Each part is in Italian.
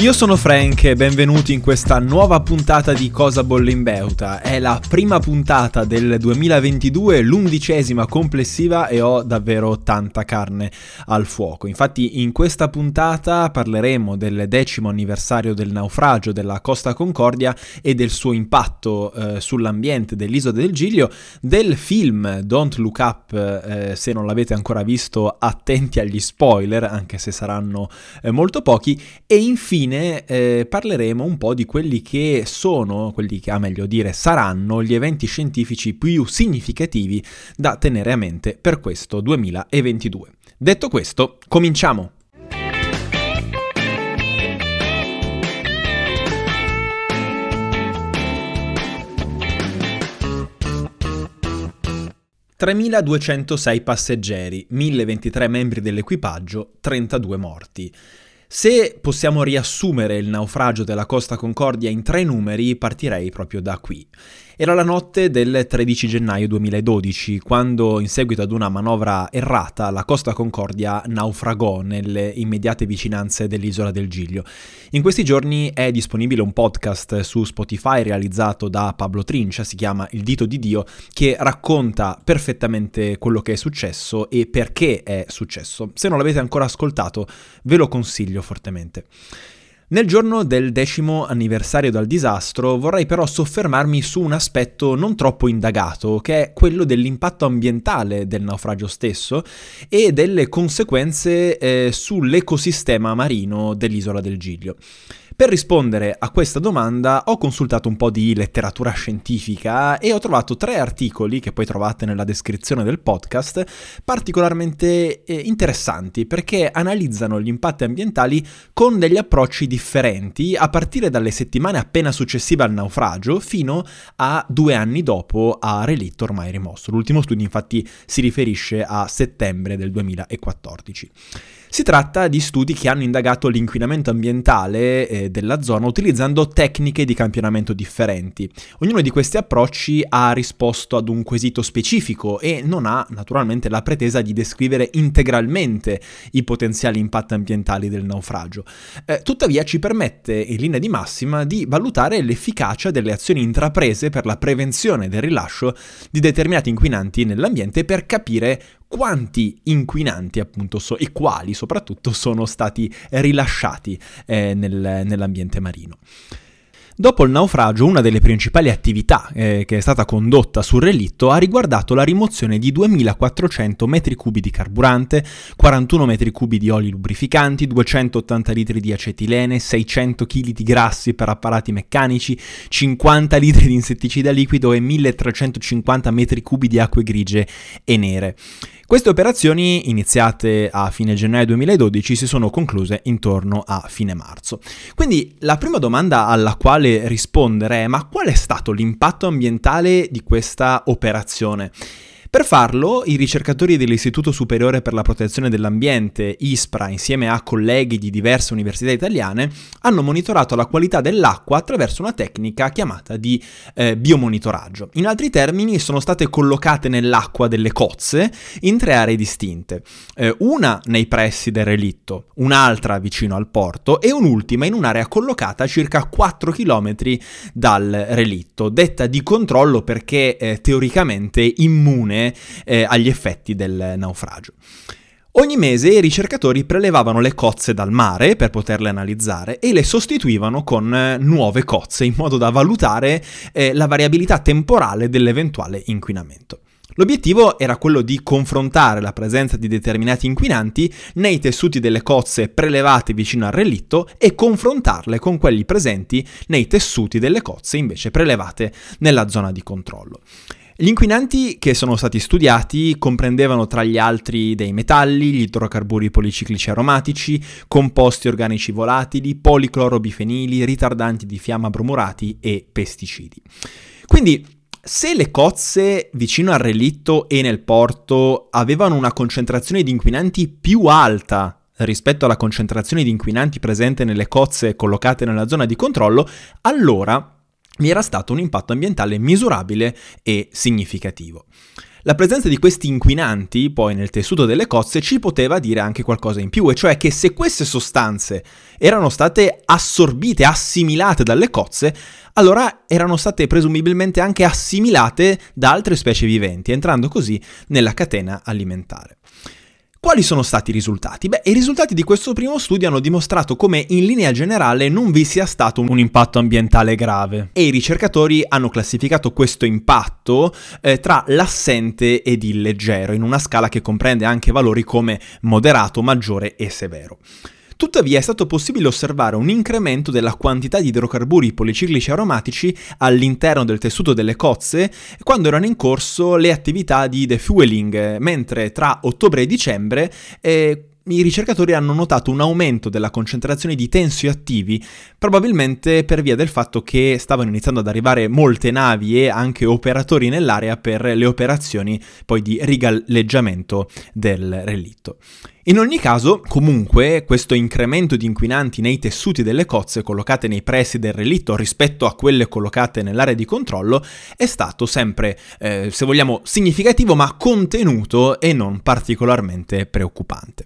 Io sono Frank e benvenuti in questa nuova puntata di Cosa Bolle in Beuta. È la prima puntata del 2022, l'undicesima complessiva e ho davvero tanta carne al fuoco. Infatti in questa puntata parleremo del decimo anniversario del naufragio della Costa Concordia e del suo impatto eh, sull'ambiente dell'isola del Giglio, del film Don't Look Up, eh, se non l'avete ancora visto attenti agli spoiler, anche se saranno eh, molto pochi, e infine infine eh, parleremo un po' di quelli che sono, quelli che a meglio dire saranno gli eventi scientifici più significativi da tenere a mente per questo 2022. Detto questo, cominciamo! «3.206 passeggeri, 1.023 membri dell'equipaggio, 32 morti». Se possiamo riassumere il naufragio della Costa Concordia in tre numeri, partirei proprio da qui. Era la notte del 13 gennaio 2012, quando in seguito ad una manovra errata la Costa Concordia naufragò nelle immediate vicinanze dell'isola del Giglio. In questi giorni è disponibile un podcast su Spotify realizzato da Pablo Trincia, si chiama Il dito di Dio, che racconta perfettamente quello che è successo e perché è successo. Se non l'avete ancora ascoltato, ve lo consiglio fortemente. Nel giorno del decimo anniversario dal disastro vorrei però soffermarmi su un aspetto non troppo indagato, che è quello dell'impatto ambientale del naufragio stesso e delle conseguenze eh, sull'ecosistema marino dell'isola del Giglio. Per rispondere a questa domanda ho consultato un po' di letteratura scientifica e ho trovato tre articoli che poi trovate nella descrizione del podcast particolarmente eh, interessanti perché analizzano gli impatti ambientali con degli approcci differenti a partire dalle settimane appena successive al naufragio fino a due anni dopo a relitto ormai rimosso. L'ultimo studio infatti si riferisce a settembre del 2014. Si tratta di studi che hanno indagato l'inquinamento ambientale eh, della zona utilizzando tecniche di campionamento differenti. Ognuno di questi approcci ha risposto ad un quesito specifico e non ha naturalmente la pretesa di descrivere integralmente i potenziali impatti ambientali del naufragio. Eh, tuttavia ci permette in linea di massima di valutare l'efficacia delle azioni intraprese per la prevenzione del rilascio di determinati inquinanti nell'ambiente per capire quanti inquinanti appunto so, e quali soprattutto sono stati rilasciati eh, nel, nell'ambiente marino. Dopo il naufragio, una delle principali attività eh, che è stata condotta sul relitto ha riguardato la rimozione di 2400 metri cubi di carburante, 41 metri cubi di oli lubrificanti, 280 litri di acetilene, 600 kg di grassi per apparati meccanici, 50 litri di insetticida liquido e 1350 metri cubi di acque grigie e nere. Queste operazioni, iniziate a fine gennaio 2012, si sono concluse intorno a fine marzo. Quindi la prima domanda alla quale rispondere è ma qual è stato l'impatto ambientale di questa operazione? Per farlo, i ricercatori dell'Istituto Superiore per la Protezione dell'Ambiente, ISPRA, insieme a colleghi di diverse università italiane, hanno monitorato la qualità dell'acqua attraverso una tecnica chiamata di eh, biomonitoraggio. In altri termini, sono state collocate nell'acqua delle cozze in tre aree distinte, eh, una nei pressi del relitto, un'altra vicino al porto e un'ultima in un'area collocata a circa 4 km dal relitto, detta di controllo perché eh, teoricamente immune eh, agli effetti del naufragio. Ogni mese i ricercatori prelevavano le cozze dal mare per poterle analizzare e le sostituivano con eh, nuove cozze in modo da valutare eh, la variabilità temporale dell'eventuale inquinamento. L'obiettivo era quello di confrontare la presenza di determinati inquinanti nei tessuti delle cozze prelevate vicino al relitto e confrontarle con quelli presenti nei tessuti delle cozze invece prelevate nella zona di controllo. Gli inquinanti che sono stati studiati comprendevano tra gli altri dei metalli, gli idrocarburi policiclici aromatici, composti organici volatili, policlorobifenili, ritardanti di fiamma bromurati e pesticidi. Quindi se le cozze vicino al relitto e nel porto avevano una concentrazione di inquinanti più alta rispetto alla concentrazione di inquinanti presente nelle cozze collocate nella zona di controllo, allora vi era stato un impatto ambientale misurabile e significativo. La presenza di questi inquinanti poi nel tessuto delle cozze ci poteva dire anche qualcosa in più, e cioè che se queste sostanze erano state assorbite, assimilate dalle cozze, allora erano state presumibilmente anche assimilate da altre specie viventi, entrando così nella catena alimentare. Quali sono stati i risultati? Beh, i risultati di questo primo studio hanno dimostrato come in linea generale non vi sia stato un impatto ambientale grave e i ricercatori hanno classificato questo impatto eh, tra l'assente ed il leggero, in una scala che comprende anche valori come moderato, maggiore e severo. Tuttavia è stato possibile osservare un incremento della quantità di idrocarburi policiclici aromatici all'interno del tessuto delle cozze quando erano in corso le attività di defueling, mentre tra ottobre e dicembre eh, i ricercatori hanno notato un aumento della concentrazione di tensioattivi, probabilmente per via del fatto che stavano iniziando ad arrivare molte navi e anche operatori nell'area per le operazioni poi di rigalleggiamento del relitto. In ogni caso, comunque, questo incremento di inquinanti nei tessuti delle cozze collocate nei pressi del relitto rispetto a quelle collocate nell'area di controllo è stato sempre, eh, se vogliamo, significativo ma contenuto e non particolarmente preoccupante.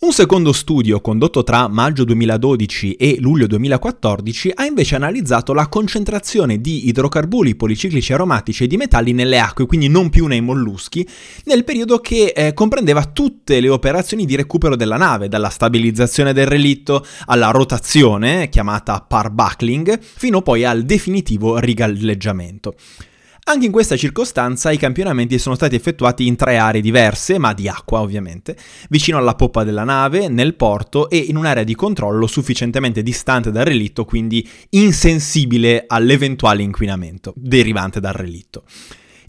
Un secondo studio condotto tra maggio 2012 e luglio 2014 ha invece analizzato la concentrazione di idrocarburi policiclici aromatici e di metalli nelle acque, quindi non più nei molluschi, nel periodo che eh, comprendeva tutte le operazioni di recupero della nave, dalla stabilizzazione del relitto alla rotazione, chiamata parbuckling, fino poi al definitivo rigalleggiamento. Anche in questa circostanza i campionamenti sono stati effettuati in tre aree diverse, ma di acqua ovviamente, vicino alla poppa della nave, nel porto e in un'area di controllo sufficientemente distante dal relitto, quindi insensibile all'eventuale inquinamento derivante dal relitto.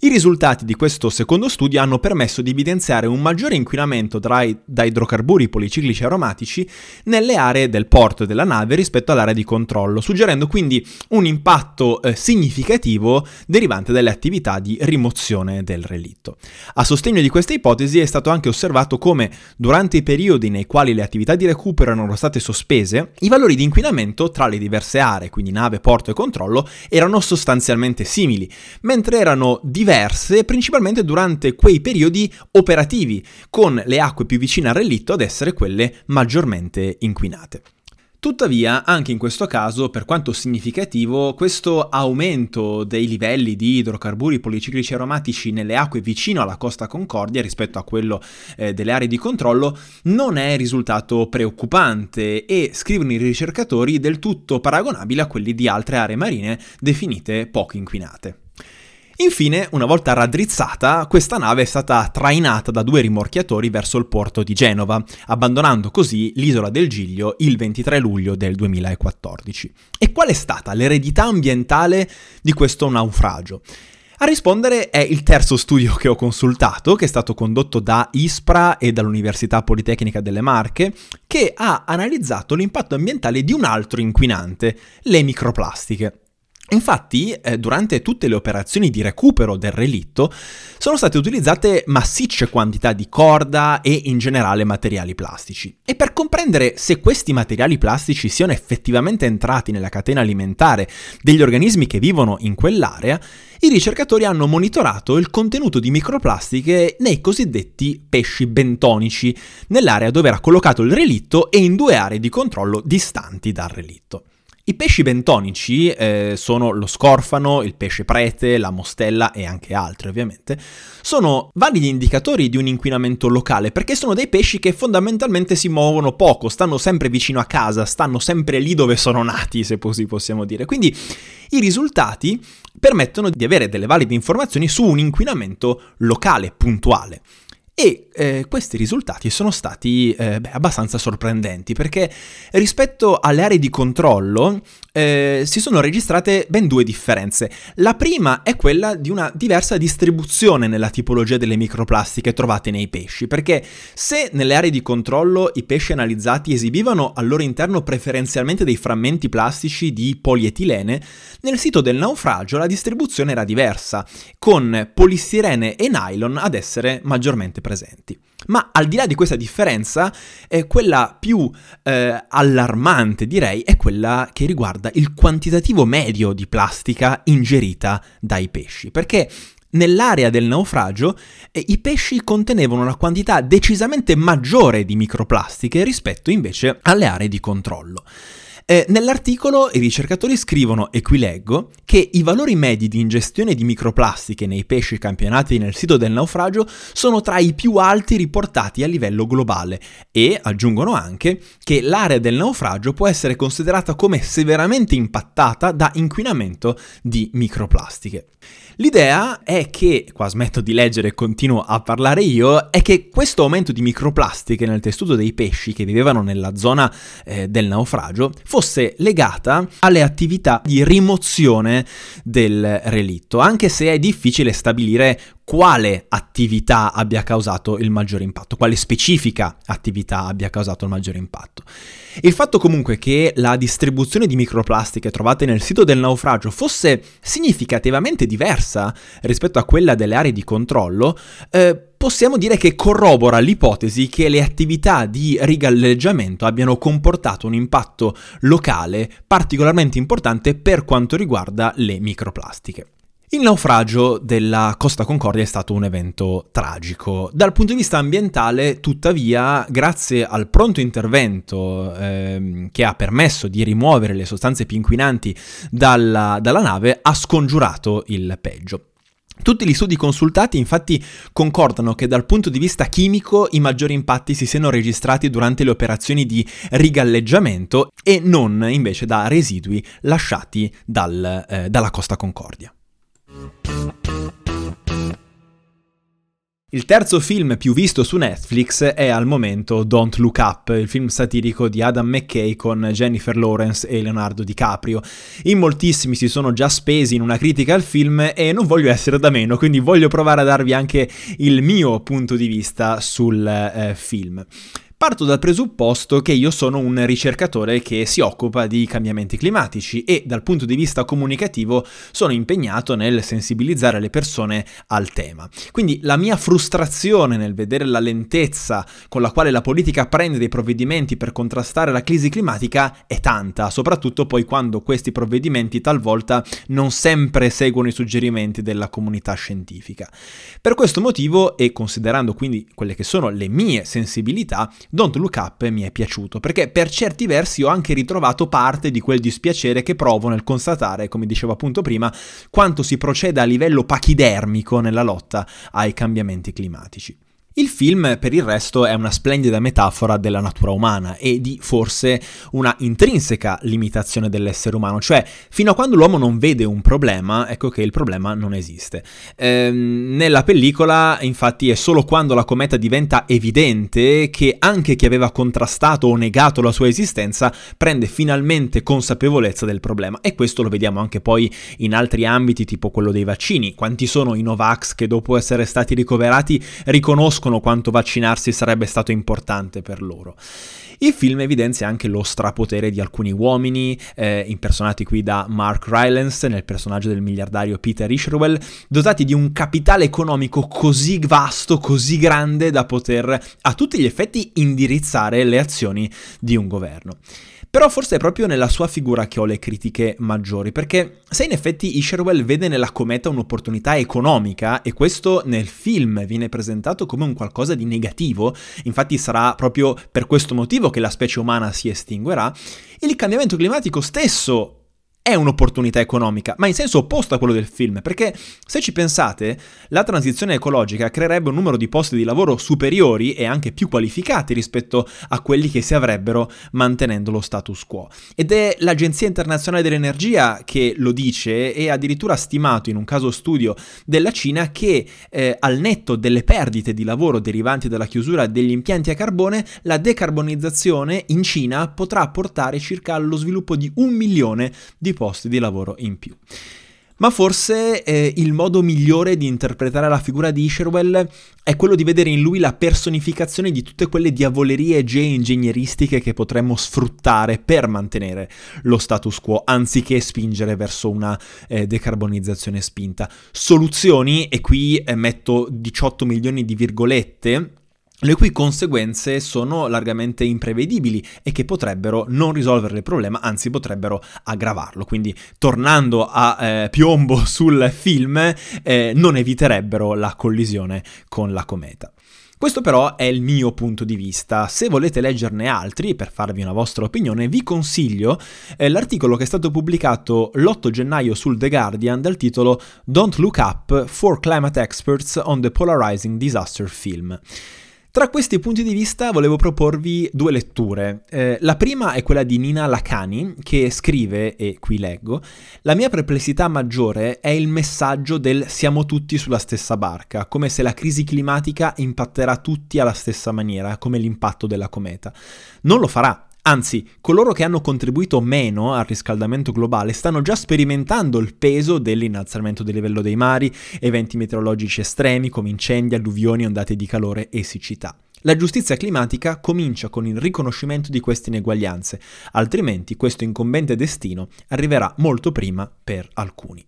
I risultati di questo secondo studio hanno permesso di evidenziare un maggiore inquinamento da idrocarburi policiclici aromatici nelle aree del porto e della nave rispetto all'area di controllo, suggerendo quindi un impatto eh, significativo derivante dalle attività di rimozione del relitto. A sostegno di questa ipotesi è stato anche osservato come durante i periodi nei quali le attività di recupero erano state sospese, i valori di inquinamento tra le diverse aree, quindi nave, porto e controllo, erano sostanzialmente simili, mentre erano diversi diverse principalmente durante quei periodi operativi, con le acque più vicine al relitto ad essere quelle maggiormente inquinate. Tuttavia, anche in questo caso, per quanto significativo, questo aumento dei livelli di idrocarburi policiclici aromatici nelle acque vicino alla costa Concordia rispetto a quello eh, delle aree di controllo non è risultato preoccupante e, scrivono i ricercatori, del tutto paragonabile a quelli di altre aree marine definite poco inquinate. Infine, una volta raddrizzata, questa nave è stata trainata da due rimorchiatori verso il porto di Genova, abbandonando così l'isola del Giglio il 23 luglio del 2014. E qual è stata l'eredità ambientale di questo naufragio? A rispondere è il terzo studio che ho consultato, che è stato condotto da ISPRA e dall'Università Politecnica delle Marche, che ha analizzato l'impatto ambientale di un altro inquinante, le microplastiche. Infatti, eh, durante tutte le operazioni di recupero del relitto sono state utilizzate massicce quantità di corda e in generale materiali plastici. E per comprendere se questi materiali plastici siano effettivamente entrati nella catena alimentare degli organismi che vivono in quell'area, i ricercatori hanno monitorato il contenuto di microplastiche nei cosiddetti pesci bentonici, nell'area dove era collocato il relitto e in due aree di controllo distanti dal relitto. I pesci bentonici eh, sono lo scorfano, il pesce prete, la mostella e anche altri ovviamente, sono validi indicatori di un inquinamento locale perché sono dei pesci che fondamentalmente si muovono poco, stanno sempre vicino a casa, stanno sempre lì dove sono nati, se così possiamo dire. Quindi i risultati permettono di avere delle valide informazioni su un inquinamento locale, puntuale. E eh, questi risultati sono stati eh, beh, abbastanza sorprendenti perché rispetto alle aree di controllo eh, si sono registrate ben due differenze. La prima è quella di una diversa distribuzione nella tipologia delle microplastiche trovate nei pesci, perché se nelle aree di controllo i pesci analizzati esibivano al loro interno preferenzialmente dei frammenti plastici di polietilene, nel sito del naufragio la distribuzione era diversa, con polistirene e nylon ad essere maggiormente presenti. Ma al di là di questa differenza, eh, quella più eh, allarmante direi è quella che riguarda il quantitativo medio di plastica ingerita dai pesci, perché nell'area del naufragio eh, i pesci contenevano una quantità decisamente maggiore di microplastiche rispetto invece alle aree di controllo. Eh, nell'articolo i ricercatori scrivono, e qui leggo, che i valori medi di ingestione di microplastiche nei pesci campionati nel sito del naufragio sono tra i più alti riportati a livello globale e aggiungono anche che l'area del naufragio può essere considerata come severamente impattata da inquinamento di microplastiche. L'idea è che, qua smetto di leggere e continuo a parlare io, è che questo aumento di microplastiche nel tessuto dei pesci che vivevano nella zona eh, del naufragio fosse legata alle attività di rimozione del relitto, anche se è difficile stabilire quale attività abbia causato il maggiore impatto, quale specifica attività abbia causato il maggiore impatto. Il fatto comunque che la distribuzione di microplastiche trovate nel sito del naufragio fosse significativamente diversa rispetto a quella delle aree di controllo, eh, possiamo dire che corrobora l'ipotesi che le attività di rigalleggiamento abbiano comportato un impatto locale particolarmente importante per quanto riguarda le microplastiche. Il naufragio della Costa Concordia è stato un evento tragico. Dal punto di vista ambientale, tuttavia, grazie al pronto intervento ehm, che ha permesso di rimuovere le sostanze più inquinanti dalla, dalla nave, ha scongiurato il peggio. Tutti gli studi consultati infatti concordano che dal punto di vista chimico i maggiori impatti si siano registrati durante le operazioni di rigalleggiamento e non invece da residui lasciati dal, eh, dalla Costa Concordia. Il terzo film più visto su Netflix è al momento Don't Look Up, il film satirico di Adam McKay con Jennifer Lawrence e Leonardo DiCaprio. In moltissimi si sono già spesi in una critica al film e non voglio essere da meno, quindi voglio provare a darvi anche il mio punto di vista sul eh, film. Parto dal presupposto che io sono un ricercatore che si occupa di cambiamenti climatici e dal punto di vista comunicativo sono impegnato nel sensibilizzare le persone al tema. Quindi la mia frustrazione nel vedere la lentezza con la quale la politica prende dei provvedimenti per contrastare la crisi climatica è tanta, soprattutto poi quando questi provvedimenti talvolta non sempre seguono i suggerimenti della comunità scientifica. Per questo motivo e considerando quindi quelle che sono le mie sensibilità, Don't Look Up mi è piaciuto, perché per certi versi ho anche ritrovato parte di quel dispiacere che provo nel constatare, come dicevo appunto prima, quanto si proceda a livello pachidermico nella lotta ai cambiamenti climatici. Il film, per il resto, è una splendida metafora della natura umana e di forse una intrinseca limitazione dell'essere umano, cioè fino a quando l'uomo non vede un problema, ecco che il problema non esiste. Ehm, nella pellicola, infatti, è solo quando la cometa diventa evidente che anche chi aveva contrastato o negato la sua esistenza prende finalmente consapevolezza del problema e questo lo vediamo anche poi in altri ambiti, tipo quello dei vaccini. Quanti sono i Novax che dopo essere stati ricoverati riconoscono capiscono quanto vaccinarsi sarebbe stato importante per loro. Il film evidenzia anche lo strapotere di alcuni uomini, eh, impersonati qui da Mark Rylance nel personaggio del miliardario Peter Isherwell, dotati di un capitale economico così vasto, così grande da poter a tutti gli effetti indirizzare le azioni di un governo. Però forse è proprio nella sua figura che ho le critiche maggiori, perché se in effetti Isherwell vede nella cometa un'opportunità economica e questo nel film viene presentato come un qualcosa di negativo, infatti sarà proprio per questo motivo che la specie umana si estinguerà, il cambiamento climatico stesso è un'opportunità economica, ma in senso opposto a quello del film, perché se ci pensate, la transizione ecologica creerebbe un numero di posti di lavoro superiori e anche più qualificati rispetto a quelli che si avrebbero mantenendo lo status quo. Ed è l'Agenzia internazionale dell'energia che lo dice e addirittura stimato in un caso studio della Cina che eh, al netto delle perdite di lavoro derivanti dalla chiusura degli impianti a carbone, la decarbonizzazione in Cina potrà portare circa allo sviluppo di un milione di posti di lavoro in più. Ma forse eh, il modo migliore di interpretare la figura di Isherwell è quello di vedere in lui la personificazione di tutte quelle diavolerie geoingegneristiche che potremmo sfruttare per mantenere lo status quo, anziché spingere verso una eh, decarbonizzazione spinta. Soluzioni, e qui eh, metto 18 milioni di virgolette, le cui conseguenze sono largamente imprevedibili e che potrebbero non risolvere il problema, anzi potrebbero aggravarlo. Quindi, tornando a eh, piombo sul film, eh, non eviterebbero la collisione con la cometa. Questo però è il mio punto di vista. Se volete leggerne altri, per farvi una vostra opinione, vi consiglio eh, l'articolo che è stato pubblicato l'8 gennaio sul The Guardian dal titolo Don't Look Up for Climate Experts on the Polarizing Disaster Film. Tra questi punti di vista volevo proporvi due letture. Eh, la prima è quella di Nina Lacani, che scrive, e qui leggo, La mia perplessità maggiore è il messaggio del siamo tutti sulla stessa barca, come se la crisi climatica impatterà tutti alla stessa maniera, come l'impatto della cometa. Non lo farà, Anzi, coloro che hanno contribuito meno al riscaldamento globale stanno già sperimentando il peso dell'innalzamento del livello dei mari, eventi meteorologici estremi come incendi, alluvioni, ondate di calore e siccità. La giustizia climatica comincia con il riconoscimento di queste ineguaglianze, altrimenti questo incombente destino arriverà molto prima per alcuni.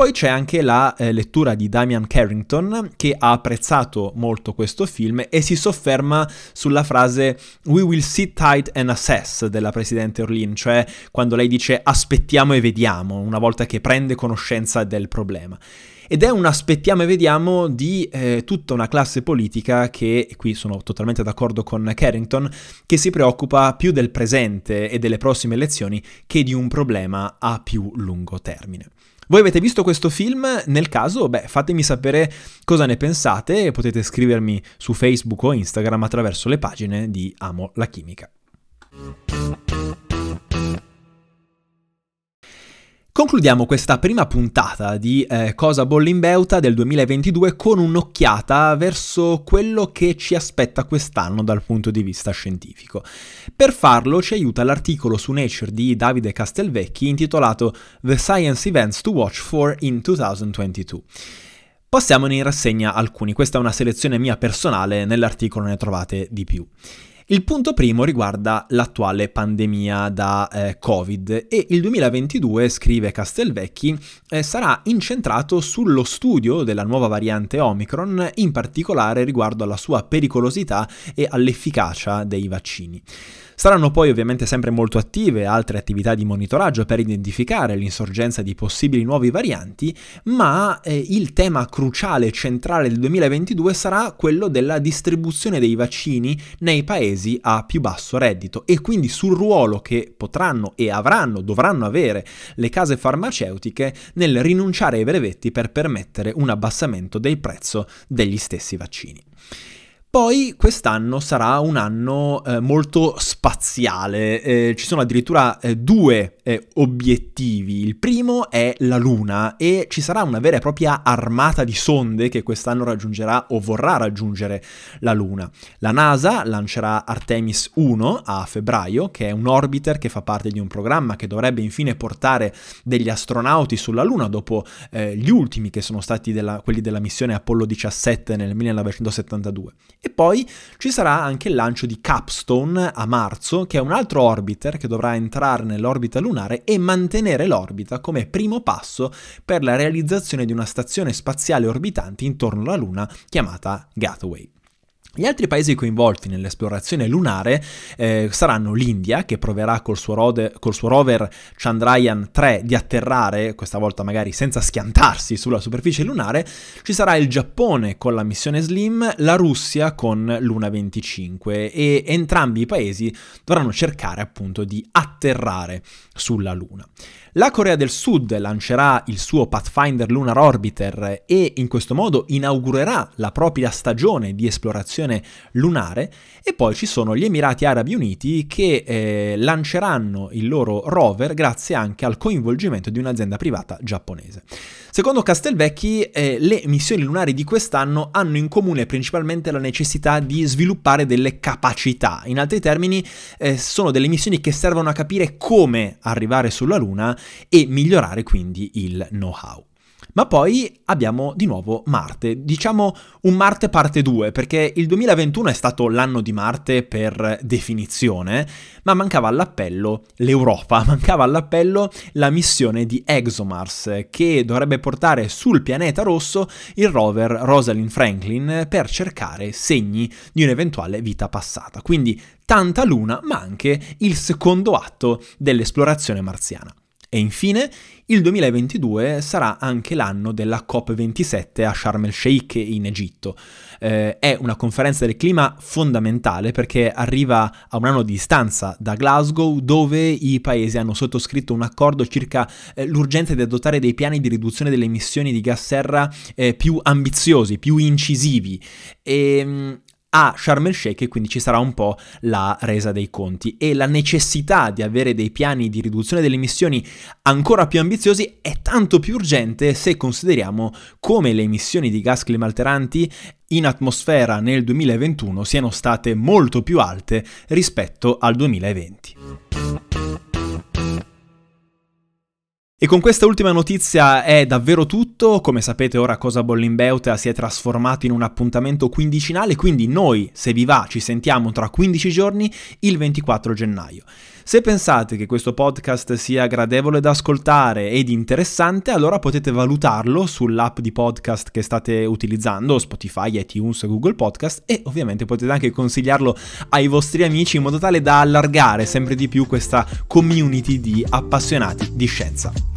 Poi c'è anche la eh, lettura di Damian Carrington che ha apprezzato molto questo film e si sofferma sulla frase We will sit tight and assess della presidente Orlin, cioè quando lei dice aspettiamo e vediamo una volta che prende conoscenza del problema ed è un aspettiamo e vediamo di eh, tutta una classe politica che, e qui sono totalmente d'accordo con Carrington, che si preoccupa più del presente e delle prossime elezioni che di un problema a più lungo termine. Voi avete visto questo film? Nel caso, beh, fatemi sapere cosa ne pensate potete scrivermi su Facebook o Instagram attraverso le pagine di Amo la Chimica. Concludiamo questa prima puntata di eh, Cosa bolle in Beuta del 2022 con un'occhiata verso quello che ci aspetta quest'anno dal punto di vista scientifico. Per farlo ci aiuta l'articolo su Nature di Davide Castelvecchi intitolato The Science Events to Watch for in 2022. Passiamone in rassegna alcuni, questa è una selezione mia personale, nell'articolo ne trovate di più. Il punto primo riguarda l'attuale pandemia da eh, Covid e il 2022, scrive Castelvecchi, eh, sarà incentrato sullo studio della nuova variante Omicron, in particolare riguardo alla sua pericolosità e all'efficacia dei vaccini. Saranno poi ovviamente sempre molto attive altre attività di monitoraggio per identificare l'insorgenza di possibili nuovi varianti, ma eh, il tema cruciale e centrale del 2022 sarà quello della distribuzione dei vaccini nei paesi a più basso reddito e quindi sul ruolo che potranno e avranno, dovranno avere le case farmaceutiche nel rinunciare ai brevetti per permettere un abbassamento del prezzo degli stessi vaccini. Poi quest'anno sarà un anno eh, molto spaziale, eh, ci sono addirittura eh, due eh, obiettivi. Il primo è la Luna e ci sarà una vera e propria armata di sonde che quest'anno raggiungerà o vorrà raggiungere la Luna. La NASA lancerà Artemis 1 a febbraio, che è un orbiter che fa parte di un programma che dovrebbe infine portare degli astronauti sulla Luna dopo eh, gli ultimi che sono stati della, quelli della missione Apollo 17 nel 1972. E poi ci sarà anche il lancio di Capstone a marzo, che è un altro orbiter che dovrà entrare nell'orbita lunare e mantenere l'orbita come primo passo per la realizzazione di una stazione spaziale orbitante intorno alla Luna chiamata Gateway. Gli altri paesi coinvolti nell'esplorazione lunare eh, saranno l'India, che proverà col suo, rode, col suo, rover Chandrayaan 3 di atterrare, questa volta magari senza schiantarsi sulla superficie lunare, ci sarà il Giappone con la missione SLIM, la Russia con Luna 25 e entrambi i paesi dovranno cercare appunto di atterrare sulla Luna. La Corea del Sud lancerà il suo Pathfinder Lunar Orbiter e in questo modo inaugurerà la propria stagione di esplorazione lunare e poi ci sono gli Emirati Arabi Uniti che eh, lanceranno il loro rover grazie anche al coinvolgimento di un'azienda privata giapponese. Secondo Castelvecchi, eh, le missioni lunari di quest'anno hanno in comune principalmente la necessità di sviluppare delle capacità. In altri termini, eh, sono delle missioni che servono a capire come arrivare sulla Luna e migliorare quindi il know-how. Ma poi abbiamo di nuovo Marte, diciamo un Marte parte 2, perché il 2021 è stato l'anno di Marte per definizione, ma mancava all'appello l'Europa, mancava all'appello la missione di ExoMars, che dovrebbe portare sul pianeta rosso il rover Rosalind Franklin per cercare segni di un'eventuale vita passata. Quindi tanta luna, ma anche il secondo atto dell'esplorazione marziana. E infine, il 2022 sarà anche l'anno della COP27 a Sharm el Sheikh in Egitto. Eh, è una conferenza del clima fondamentale perché arriva a un anno di distanza da Glasgow dove i paesi hanno sottoscritto un accordo circa eh, l'urgenza di adottare dei piani di riduzione delle emissioni di gas serra eh, più ambiziosi, più incisivi. E, mm, a Sharm el Sheikh e quindi ci sarà un po' la resa dei conti e la necessità di avere dei piani di riduzione delle emissioni ancora più ambiziosi è tanto più urgente se consideriamo come le emissioni di gas climalteranti in atmosfera nel 2021 siano state molto più alte rispetto al 2020. E con questa ultima notizia è davvero tutto, come sapete ora Cosa Bollimbeuta si è trasformato in un appuntamento quindicinale, quindi noi, se vi va, ci sentiamo tra 15 giorni, il 24 gennaio. Se pensate che questo podcast sia gradevole da ascoltare ed interessante, allora potete valutarlo sull'app di podcast che state utilizzando, Spotify, iTunes, Google Podcast e ovviamente potete anche consigliarlo ai vostri amici in modo tale da allargare sempre di più questa community di appassionati di scienza.